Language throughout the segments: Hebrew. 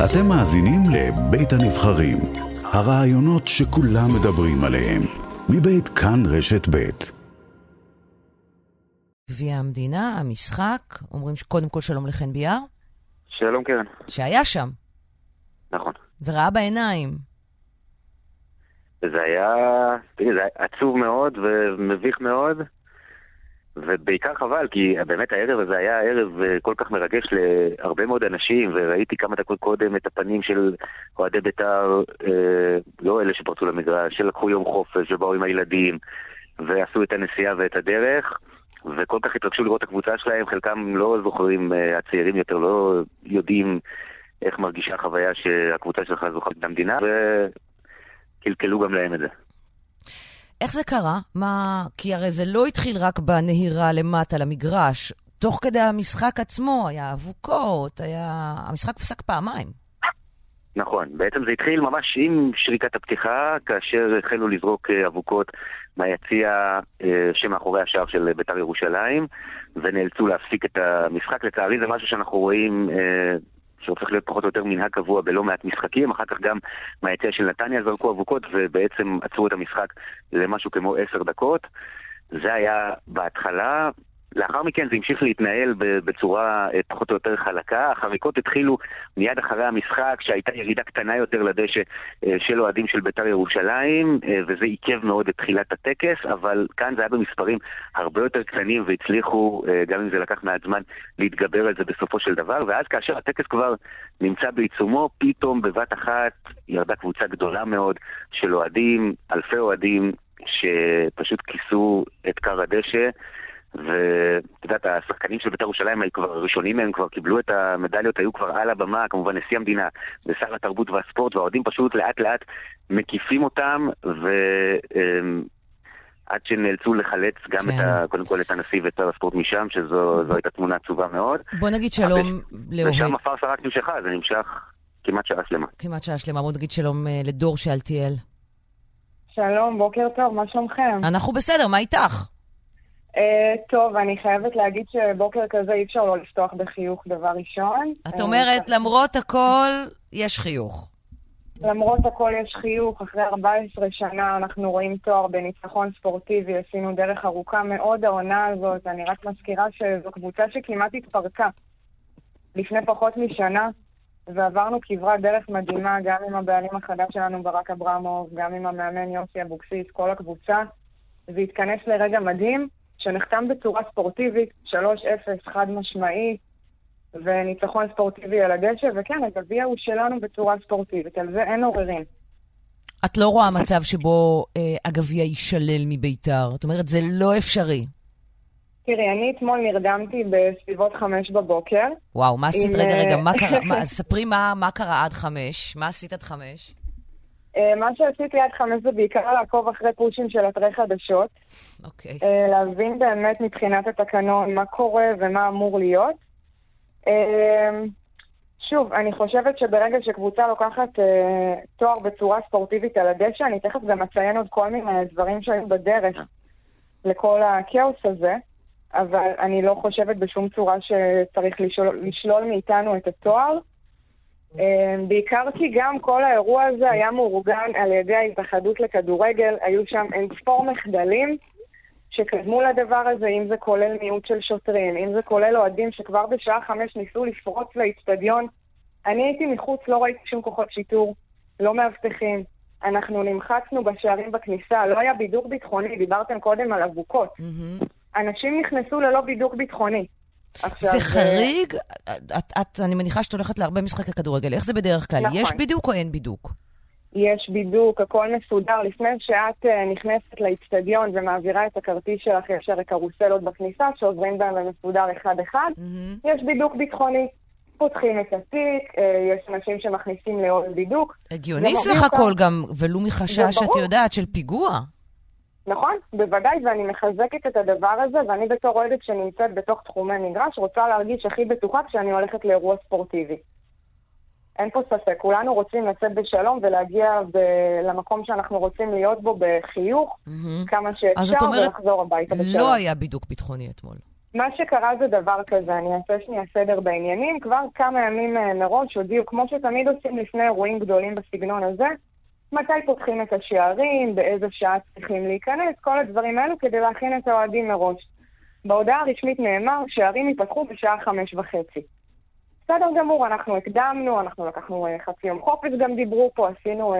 אתם מאזינים לבית הנבחרים, הרעיונות שכולם מדברים עליהם, מבית כאן רשת בית. גביע המדינה, המשחק, אומרים קודם כל שלום לחן ביאר, שלום קרן. שהיה שם נכון. וראה בעיניים. זה היה, תראי, זה היה עצוב מאוד ומביך מאוד, ובעיקר חבל, כי באמת הערב הזה היה ערב אה, כל כך מרגש להרבה מאוד אנשים, וראיתי כמה דקות קודם את הפנים של אוהדי בית"ר, אה, לא אלה שפרצו למגרש, שלקחו יום חופש ובאו עם הילדים, ועשו את הנסיעה ואת הדרך. וכל כך התרגשו לראות את הקבוצה שלהם, חלקם לא זוכרים, אה, הצעירים יותר לא יודעים איך מרגישה החוויה שהקבוצה שלך זוכרת את המדינה, וקלקלו גם להם את זה. איך זה קרה? מה... כי הרי זה לא התחיל רק בנהירה למטה למגרש. תוך כדי המשחק עצמו היה אבוקות, היה... המשחק הופסק פעמיים. נכון, בעצם זה התחיל ממש עם שריקת הפתיחה, כאשר החלו לזרוק אה, אבוקות מהיציע אה, שמאחורי השער של בית"ר ירושלים, ונאלצו להפסיק את המשחק. לצערי זה משהו שאנחנו רואים אה, שהופך להיות פחות או יותר מנהג קבוע בלא מעט משחקים, אחר כך גם מהיציע של נתניה זרקו אבוקות ובעצם עצרו את המשחק למשהו כמו עשר דקות. זה היה בהתחלה, לאחר מכן זה המשיך להתנהל בצורה אה, פחות או יותר חלקה. החריקות התחילו מיד אחרי המשחק, שהייתה ירידה קטנה יותר לדשא אה, של אוהדים של בית"ר ירושלים, אה, וזה עיכב מאוד את תחילת הטקס, אבל כאן זה היה במספרים הרבה יותר קטנים והצליחו, גם אם זה לקח מעט זמן, להתגבר על זה בסופו של דבר. ואז כאשר הטקס כבר נמצא בעיצומו, פתאום בבת אחת ירדה קבוצה גדולה מאוד של אוהדים, אלפי אוהדים, שפשוט כיסו את כר הדשא. ואת יודעת, השחקנים של בית"ר ירושלים היו כבר הראשונים מהם, כבר קיבלו את המדליות, היו כבר על הבמה, כמובן נשיא המדינה ושר התרבות והספורט, והאוהדים פשוט לאט לאט מקיפים אותם, ו... עד שנאלצו לחלץ גם כן. את ה, קודם כל את הנשיא ואת שר הספורט משם, שזו הייתה תמונה עצובה מאוד. בוא נגיד שלום לאוהד. ושם הפארסה רק נמשכה, זה נמשך כמעט שעה שלמה. כמעט שעה שלמה. בוא נגיד שלום אה, לדור שאלתיאל. שלום, בוקר טוב, מה שלומכם? אנחנו בסדר, מה איתך? Uh, טוב, אני חייבת להגיד שבוקר כזה אי אפשר לא לפתוח בחיוך דבר ראשון. את אומרת, uh, למרות הכל, יש חיוך. למרות הכל יש חיוך. אחרי 14 שנה אנחנו רואים תואר בניצחון ספורטיבי, עשינו דרך ארוכה מאוד העונה הזאת. אני רק מזכירה שזו קבוצה שכמעט התפרקה לפני פחות משנה, ועברנו כברת דרך מדהימה גם עם הבעלים החדש שלנו, ברק אברמוב, גם עם המאמן יוסי אבוקסיס, כל הקבוצה. זה התכנס לרגע מדהים. שנחתם בצורה ספורטיבית, 3-0 חד משמעי, וניצחון ספורטיבי על הדשא, וכן, הגביע הוא שלנו בצורה ספורטיבית, על זה אין עוררין. את לא רואה מצב שבו אה, הגביע יישלל מביתר? זאת אומרת, זה לא אפשרי. תראי, אני אתמול נרדמתי בסביבות חמש בבוקר. וואו, מה עשית? עם... רגע, רגע, מה קרה? מה, ספרי מה, מה קרה עד חמש. מה עשית עד חמש? אה, מה שעשיתי עד חמש זה בעיקר לעקוב אחרי פושים של אתרי חדשות. אוקיי. Okay. אה, להבין באמת מבחינת התקנון מה קורה ומה אמור להיות. אה, שוב, אני חושבת שברגע שקבוצה לוקחת תואר בצורה ספורטיבית על הדשא, אני תכף גם אציין עוד כל מיני דברים שהיו בדרך לכל הכאוס הזה, אבל אני לא חושבת בשום צורה שצריך לשלול, לשלול מאיתנו את התואר. אמ, בעיקר כי גם כל האירוע הזה היה מאורגן על ידי ההתאחדות לכדורגל, היו שם אין ספור מחדלים שקדמו לדבר הזה, אם זה כולל מיעוט של שוטרים, אם זה כולל אוהדים שכבר בשעה חמש ניסו לפרוץ לאיצטדיון. אני הייתי מחוץ, לא ראיתי שום כוחות שיטור, לא מאבטחים. אנחנו נמחצנו בשערים בכניסה, לא היה בידוק ביטחוני, דיברתם קודם על אבוקות. Mm-hmm. אנשים נכנסו ללא בידוק ביטחוני. עכשיו, זה חריג? את, את, אני מניחה שאת הולכת להרבה משחקי כדורגל. איך זה בדרך כלל? נכון. יש בידוק או אין בידוק? יש בידוק, הכל מסודר. לפני שאת uh, נכנסת לאיצטדיון ומעבירה את הכרטיס שלך, יש הרי קרוסלות בכניסה שעוברים בהם ומסודר אחד-אחד, mm-hmm. יש בידוק ביטחוני. פותחים את התיק, אה, יש אנשים שמכניסים לעוד בידוק. הגיוני סך הכל גם, ולו מחשש, את יודעת, של פיגוע. נכון, בוודאי, ואני מחזקת את הדבר הזה, ואני בתור אוהדת שנמצאת בתוך תחומי מגרש, רוצה להרגיש הכי בטוחה כשאני הולכת לאירוע ספורטיבי. אין פה ספק, כולנו רוצים לצאת בשלום ולהגיע ב- למקום שאנחנו רוצים להיות בו בחיוך, mm-hmm. כמה שאפשר, אומרת, ולחזור הביתה בשלום. לא היה בידוק ביטחוני אתמול. מה שקרה זה דבר כזה, אני אעשה שנייה סדר בעניינים. כבר כמה ימים אה, מראש הודיעו, כמו שתמיד עושים לפני אירועים גדולים בסגנון הזה, מתי פותחים את השערים, באיזה שעה צריכים להיכנס, כל הדברים האלו כדי להכין את האוהדים מראש. בהודעה הרשמית נאמר שהערים ייפתחו בשעה חמש וחצי. בסדר גמור, אנחנו הקדמנו, אנחנו לקחנו uh, חצי יום חופש, גם דיברו פה, עשינו, uh,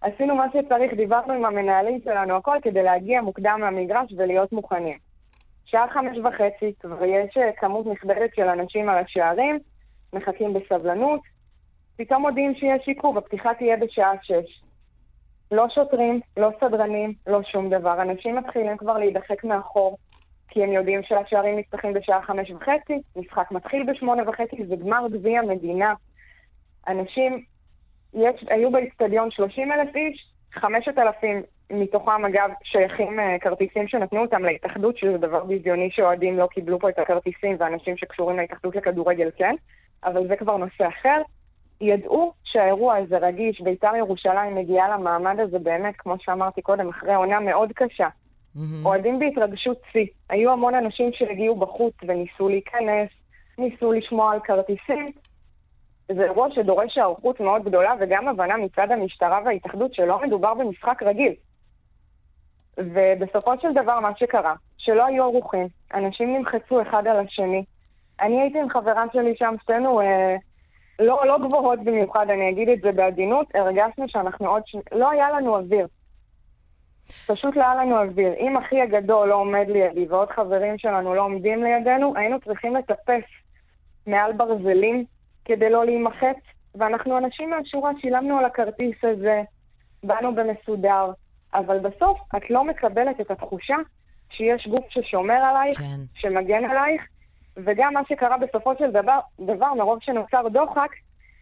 עשינו מה שצריך, דיברנו עם המנהלים שלנו, הכל כדי להגיע מוקדם מהמגרש ולהיות מוכנים. שעה חמש וחצי, כבר יש uh, כמות נכבדת של אנשים על השערים, מחכים בסבלנות, פתאום מודיעים שיש עיכוב, הפתיחה תהיה בשעה שש. לא שוטרים, לא סדרנים, לא שום דבר. אנשים מתחילים כבר להידחק מאחור, כי הם יודעים שהשערים נפתחים בשעה חמש וחצי, משחק מתחיל בשמונה וחצי, זה גמר גביע מדינה. אנשים, יש, היו באיצטדיון 30 אלף איש, 5,000 מתוכם, אגב, שייכים uh, כרטיסים שנתנו אותם להתאחדות, שזה דבר ביזיוני שאוהדים לא קיבלו פה את הכרטיסים, ואנשים שקשורים להתאחדות לכדורגל כן, אבל זה כבר נושא אחר. ידעו שהאירוע הזה רגיש, בית"ר ירושלים מגיעה למעמד הזה באמת, כמו שאמרתי קודם, אחרי עונה מאוד קשה. אוהדים בהתרגשות שיא. היו המון אנשים שהגיעו בחוץ וניסו להיכנס, ניסו לשמוע על כרטיסים. זה אירוע שדורש היערכות מאוד גדולה וגם הבנה מצד המשטרה וההתאחדות שלא מדובר במשחק רגיל. ובסופו של דבר מה שקרה, שלא היו ערוכים, אנשים נמחצו אחד על השני. אני הייתי עם חברה שלי שם, שתינו אה, לא, לא גבוהות במיוחד, אני אגיד את זה בעדינות, הרגשנו שאנחנו עוד... ש... לא היה לנו אוויר. פשוט לא היה לנו אוויר. אם אחי הגדול לא עומד לידי ועוד חברים שלנו לא עומדים לידינו, היינו צריכים לטפס מעל ברזלים כדי לא להימחץ, ואנחנו אנשים מהשורה, שילמנו על הכרטיס הזה, באנו במסודר, אבל בסוף את לא מקבלת את התחושה שיש גוף ששומר עלייך, כן. שמגן עלייך, וגם מה שקרה בסופו של דבר, דבר מרוב שנוצר דוחק,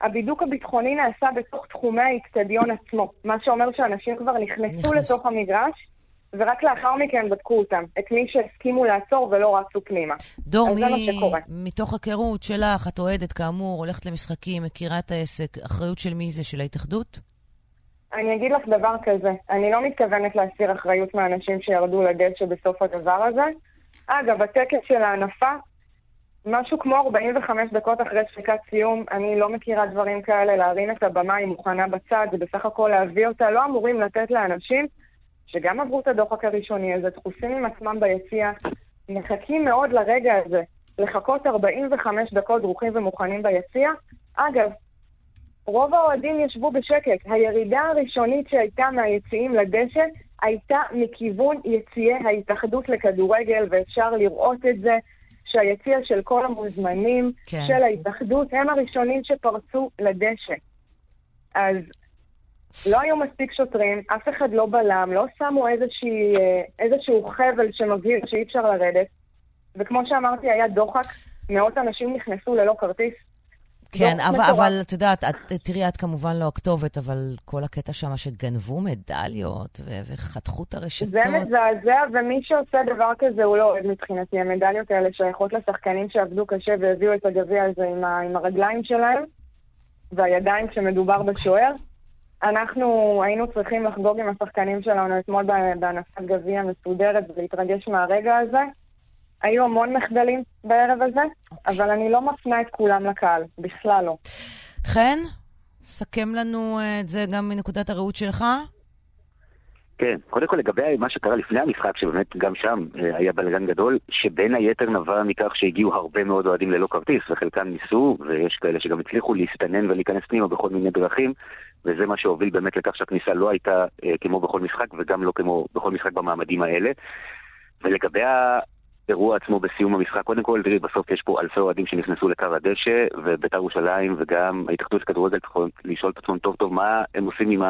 הבידוק הביטחוני נעשה בתוך תחומי האיצטדיון עצמו, מה שאומר שאנשים כבר נכנסו נכנס. לתוך המגרש, ורק לאחר מכן בדקו אותם, את מי שהסכימו לעצור ולא רצו פנימה. דור, מי... מתוך היכרות שלך, את אוהדת כאמור, הולכת למשחקים, מכירה את העסק, אחריות של מי זה? של ההתאחדות? אני אגיד לך דבר כזה, אני לא מתכוונת להסיר אחריות מהאנשים שירדו לדשא בסוף הדבר הזה. אגב, הטקס של ההנפה משהו כמו 45 דקות אחרי שחיקת סיום, אני לא מכירה דברים כאלה, להרים את הבמה, היא מוכנה בצד, זה בסך הכל להביא אותה. לא אמורים לתת לאנשים שגם עברו את הדוחק הראשוני הזה, דחוסים עם עצמם ביציע, מחכים מאוד לרגע הזה, לחכות 45 דקות דרוכים ומוכנים ביציע. אגב, רוב האוהדים ישבו בשקט. הירידה הראשונית שהייתה מהיציעים לדשא הייתה מכיוון יציעי ההתאחדות לכדורגל, ואפשר לראות את זה. שהיציע של כל המוזמנים כן. של ההתאחדות הם הראשונים שפרצו לדשא. אז לא היו מספיק שוטרים, אף אחד לא בלם, לא שמו איזושהי, אה, איזשהו חבל שמבהיר שאי אפשר לרדת. וכמו שאמרתי, היה דוחק, מאות אנשים נכנסו ללא כרטיס. כן, אבל, אבל את יודעת, את, תראי, את כמובן לא הכתובת, אבל כל הקטע שם שגנבו מדליות ו- וחתכו את הרשתות. זה מזעזע, ומי שעושה דבר כזה הוא לא אוהד מבחינתי. המדליות האלה שייכות לשחקנים שעבדו קשה והביאו את הגביע הזה עם, ה- עם הרגליים שלהם והידיים כשמדובר okay. אוקיי. בשוער. אנחנו היינו צריכים לחגוג עם השחקנים שלנו אתמול בהנפת גביע מסודרת ולהתרגש מהרגע הזה. היו המון מחדלים בערב הזה, okay. אוקיי. אבל אני לא מפנה את כולם לקהל, בכלל לא. חן, סכם לנו אה, את זה גם מנקודת הראות שלך. כן, קודם כל לגבי מה שקרה לפני המשחק, שבאמת גם שם אה, היה בלגן גדול, שבין היתר נבע מכך שהגיעו הרבה מאוד אוהדים ללא כרטיס, וחלקם ניסו, ויש כאלה שגם הצליחו להסתנן ולהיכנס פנימה בכל מיני דרכים, וזה מה שהוביל באמת לכך שהכניסה לא הייתה אה, כמו בכל משחק, וגם לא כמו בכל משחק במעמדים האלה. ולגבי האירוע עצמו בסיום המשחק, קודם כל, תראי, בסוף יש פה אלפי אוהדים שנכנסו לקר הדשא, ובית"ר ירושלים וגם ההתאחדות לכדורגל צריכות לשאול את עצמם טוב טוב מה הם עושים עם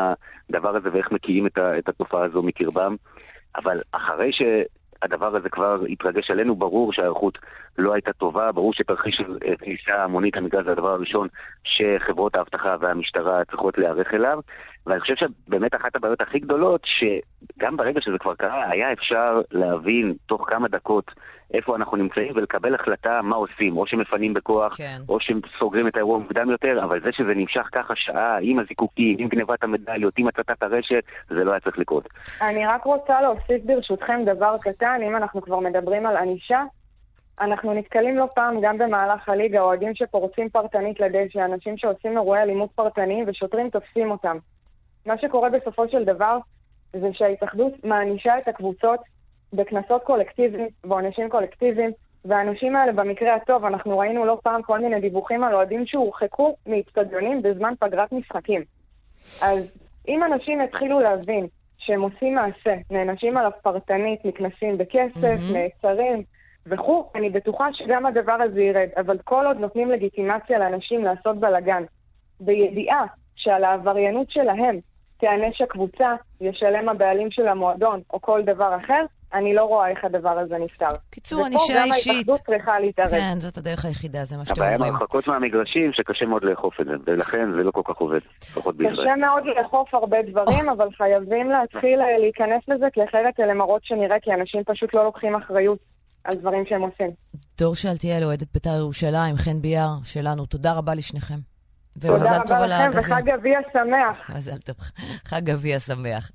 הדבר הזה ואיך מקיאים את, את התופעה הזו מקרבם. אבל אחרי ש... הדבר הזה כבר התרגש עלינו, ברור שההיערכות לא הייתה טובה, ברור שתרחיש של אה, כניסה המונית למגז זה הדבר הראשון שחברות האבטחה והמשטרה צריכות להיערך אליו, ואני חושב שבאמת אחת הבעיות הכי גדולות, שגם ברגע שזה כבר קרה, היה אפשר להבין תוך כמה דקות איפה אנחנו נמצאים ולקבל החלטה מה עושים, או שמפנים בכוח, כן. או שסוגרים את האירוע מוקדם יותר, אבל זה שזה נמשך ככה שעה, עם הזיקוקים, עם גנבת המדליות, עם הצתת הרשת, זה לא היה צריך לקרות. אני רק רוצה להוסיף ברשותכם דבר קטן, אם אנחנו כבר מדברים על ענישה, אנחנו נתקלים לא פעם גם במהלך הליגה, אוהדים שפורצים פרטנית לדשא, אנשים שעושים אירועי אלימות פרטניים ושוטרים תופסים אותם. מה שקורה בסופו של דבר זה שההתאחדות מענישה את הקבוצות בקנסות קולקטיביים ועונשים קולקטיביים, והאנשים האלה במקרה הטוב, אנחנו ראינו לא פעם כל מיני דיווחים על אוהדים שהורחקו מאיצטדיונים בזמן פגרת משחקים. אז אם אנשים יתחילו להבין שהם עושים מעשה, נענשים עליו פרטנית, נקנסים בכסף, mm-hmm. נעצרים וכו', אני בטוחה שגם הדבר הזה ירד. אבל כל עוד נותנים לגיטימציה לאנשים לעשות בלאגן, בידיעה שעל העבריינות שלהם תיענש הקבוצה, ישלם הבעלים של המועדון או כל דבר אחר, אני לא רואה איך הדבר הזה נפתר. קיצור, ענישה אישית. ופה גם ההתאחדות צריכה להתערב. כן, זאת הדרך היחידה, זה מה שאתם הבעיה אומרים. עם הרחקות מהמגרשים, שקשה מאוד לאכוף את זה, ולכן זה לא כל כך עובד, לפחות בישראל. קשה מאוד לאכוף הרבה דברים, אבל חייבים להתחיל אה, להיכנס לזה, כי אחרת אלה מראות שנראה, כי אנשים פשוט לא לוקחים אחריות על דברים שהם עושים. דור שאלתיאל, אוהדת בית"ר ירושלים, חן ביאר שלנו, תודה רבה לשניכם. תודה רבה לכם, וחג אביה שמח. מזל טוב. חג אביה שמח.